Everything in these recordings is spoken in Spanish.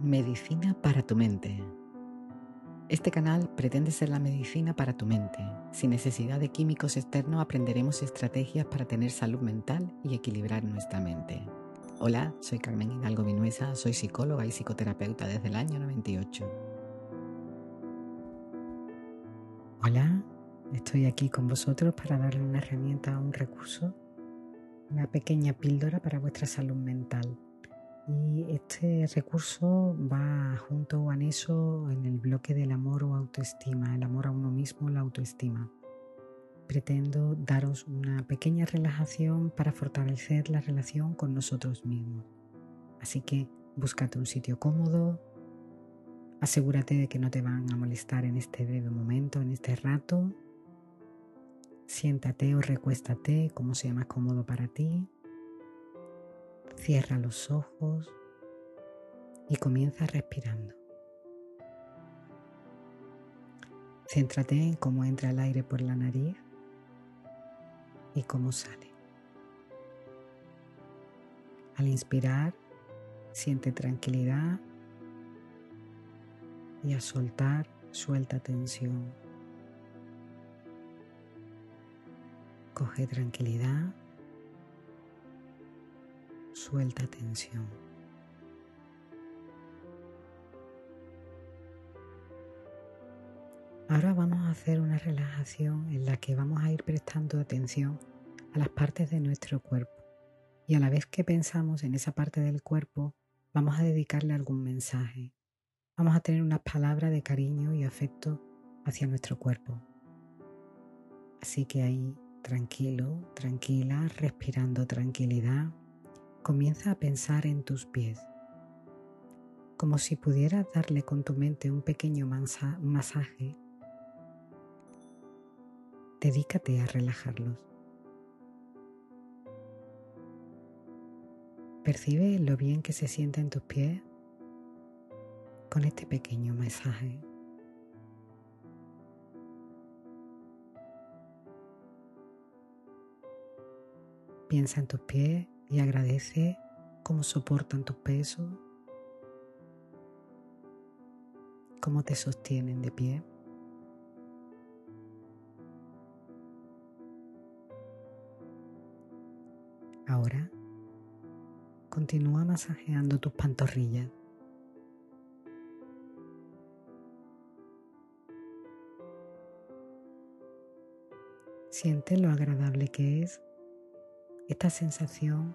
Medicina para tu mente. Este canal pretende ser la medicina para tu mente. Sin necesidad de químicos externos aprenderemos estrategias para tener salud mental y equilibrar nuestra mente. Hola, soy Carmen Hidalgo Vinuesa, soy psicóloga y psicoterapeuta desde el año 98. Hola, estoy aquí con vosotros para darle una herramienta, un recurso, una pequeña píldora para vuestra salud mental y este recurso va junto o anexo en el bloque del amor o autoestima, el amor a uno mismo, la autoestima. Pretendo daros una pequeña relajación para fortalecer la relación con nosotros mismos. Así que búscate un sitio cómodo, asegúrate de que no te van a molestar en este breve momento, en este rato. Siéntate o recuéstate como sea más cómodo para ti. Cierra los ojos y comienza respirando. Céntrate en cómo entra el aire por la nariz y cómo sale. Al inspirar, siente tranquilidad y al soltar, suelta tensión. Coge tranquilidad suelta tensión. Ahora vamos a hacer una relajación en la que vamos a ir prestando atención a las partes de nuestro cuerpo y a la vez que pensamos en esa parte del cuerpo vamos a dedicarle algún mensaje. Vamos a tener unas palabras de cariño y afecto hacia nuestro cuerpo. Así que ahí, tranquilo, tranquila, respirando tranquilidad, comienza a pensar en tus pies, como si pudieras darle con tu mente un pequeño masaje. Dedícate a relajarlos. Percibe lo bien que se siente en tus pies con este pequeño masaje. Piensa en tus pies y agradece cómo soportan tu peso, cómo te sostienen de pie. Ahora continúa masajeando tus pantorrillas. Siente lo agradable que es esta sensación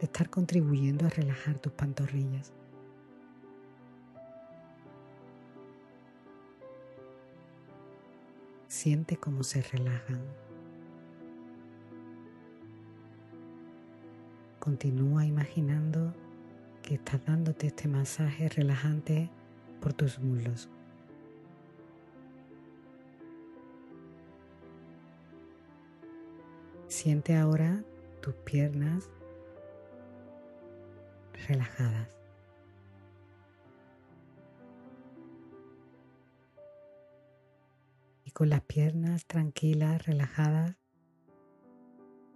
de estar contribuyendo a relajar tus pantorrillas. Siente cómo se relajan. Continúa imaginando que estás dándote este masaje relajante por tus muslos. Siente ahora tus piernas relajadas. Y con las piernas tranquilas, relajadas,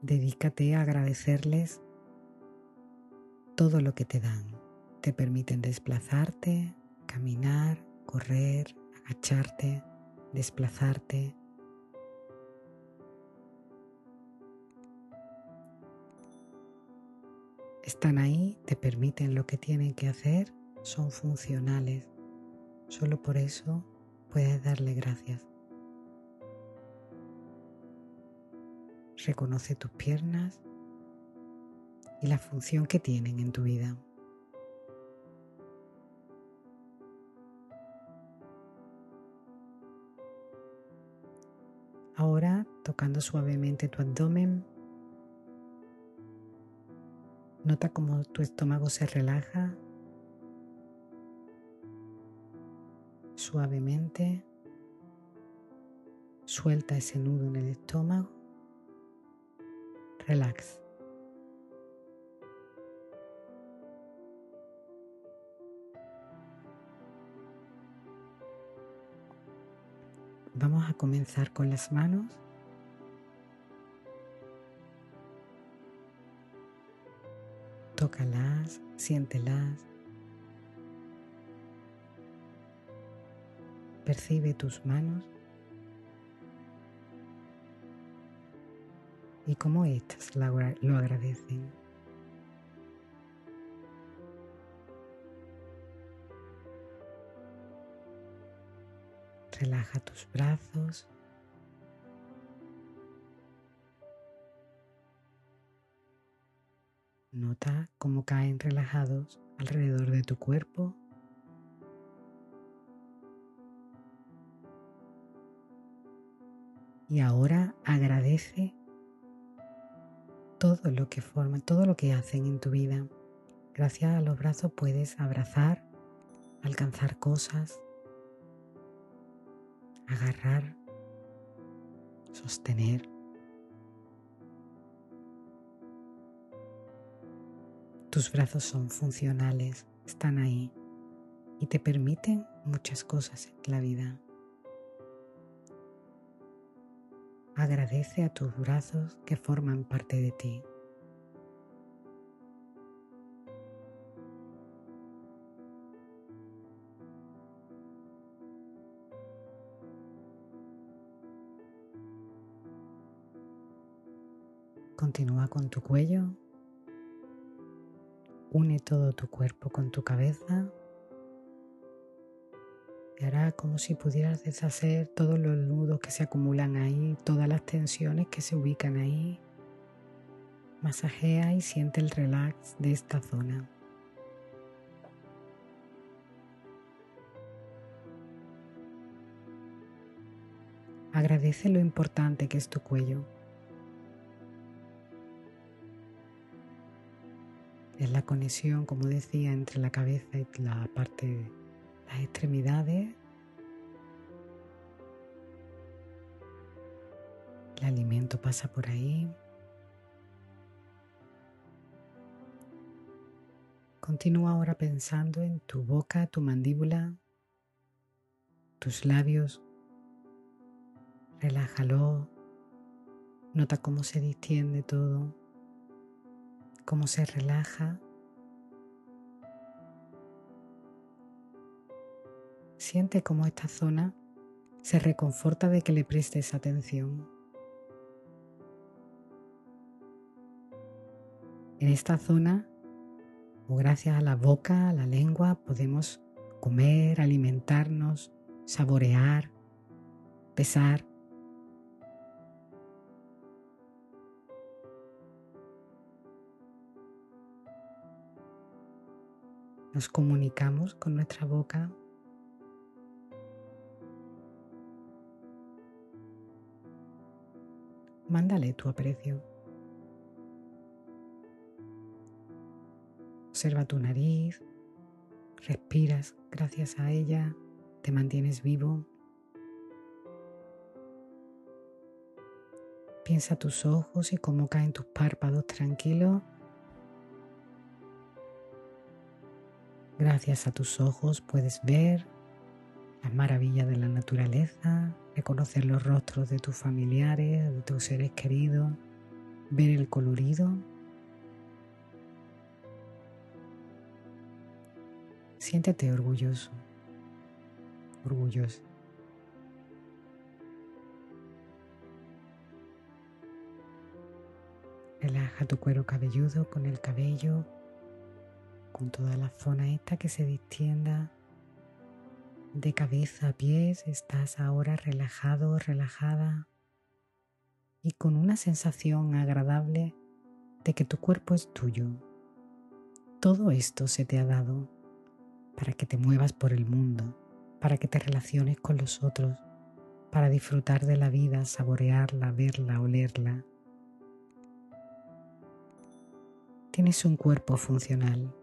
dedícate a agradecerles todo lo que te dan. Te permiten desplazarte, caminar, correr, agacharte, desplazarte, Están ahí, te permiten lo que tienen que hacer, son funcionales. Solo por eso puedes darle gracias. Reconoce tus piernas y la función que tienen en tu vida. Ahora, tocando suavemente tu abdomen, Nota cómo tu estómago se relaja suavemente. Suelta ese nudo en el estómago. Relax. Vamos a comenzar con las manos tócalas, siéntelas. Percibe tus manos y cómo éstas lo agradecen. Relaja tus brazos, Nota cómo caen relajados alrededor de tu cuerpo. Y ahora agradece todo lo que forman, todo lo que hacen en tu vida. Gracias a los brazos puedes abrazar, alcanzar cosas, agarrar, sostener. Tus brazos son funcionales, están ahí y te permiten muchas cosas en la vida. Agradece a tus brazos que forman parte de ti. Continúa con tu cuello Une todo tu cuerpo con tu cabeza y hará como si pudieras deshacer todos los nudos que se acumulan ahí, todas las tensiones que se ubican ahí. Masajea y siente el relax de esta zona. Agradece lo importante que es tu cuello. Es la conexión, como decía, entre la cabeza y la parte las extremidades. El alimento pasa por ahí. Continúa ahora pensando en tu boca, tu mandíbula, tus labios. Relájalo. Nota cómo se distiende todo cómo se relaja. Siente cómo esta zona se reconforta de que le prestes atención. En esta zona, gracias a la boca, a la lengua, podemos comer, alimentarnos, saborear, pesar. Nos comunicamos con nuestra boca. Mándale tu aprecio. Observa tu nariz, respiras gracias a ella, te mantienes vivo. Piensa tus ojos y cómo caen tus párpados tranquilos Gracias a tus ojos puedes ver las maravillas de la naturaleza, reconocer los rostros de tus familiares, de tus seres queridos, ver el colorido. Siéntete orgulloso, orgulloso. Relaja tu cuero cabelludo con el cabello con toda la zona esta que se distienda de cabeza a pies, estás ahora relajado, relajada y con una sensación agradable de que tu cuerpo es tuyo. Todo esto se te ha dado para que te muevas por el mundo, para que te relaciones con los otros, para disfrutar de la vida, saborearla, verla, olerla. Tienes un cuerpo funcional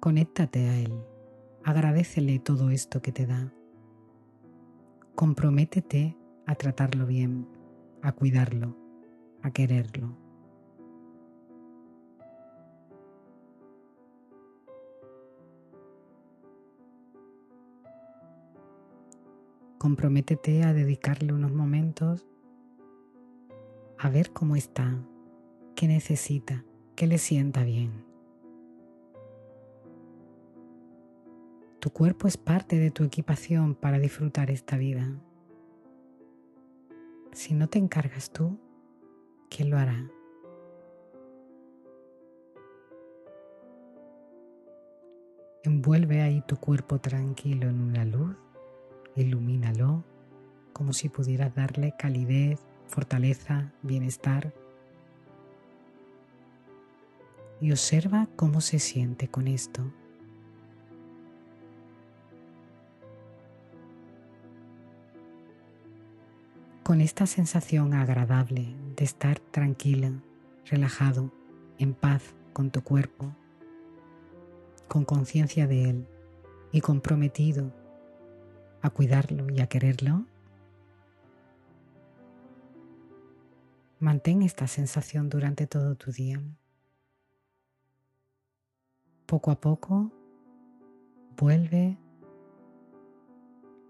Conéctate a Él, agradecele todo esto que te da. Comprométete a tratarlo bien, a cuidarlo, a quererlo. Comprométete a dedicarle unos momentos a ver cómo está, qué necesita, qué le sienta bien. Tu cuerpo es parte de tu equipación para disfrutar esta vida. Si no te encargas tú, ¿quién lo hará? Envuelve ahí tu cuerpo tranquilo en una luz, ilumínalo como si pudieras darle calidez, fortaleza, bienestar. Y observa cómo se siente con esto. Con esta sensación agradable de estar tranquila, relajado, en paz con tu cuerpo, con conciencia de él y comprometido a cuidarlo y a quererlo, Mantén esta sensación durante todo tu día. Poco a poco, vuelve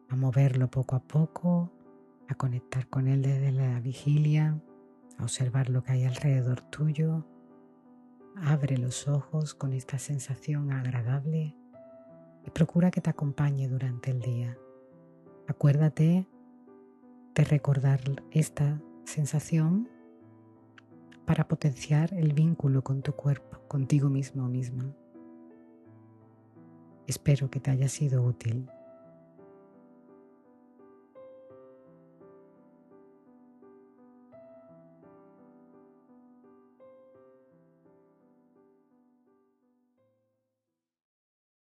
a moverlo poco a poco, a conectar con él desde la vigilia, a observar lo que hay alrededor tuyo. Abre los ojos con esta sensación agradable y procura que te acompañe durante el día. Acuérdate de recordar esta sensación para potenciar el vínculo con tu cuerpo, contigo mismo o misma. Espero que te haya sido útil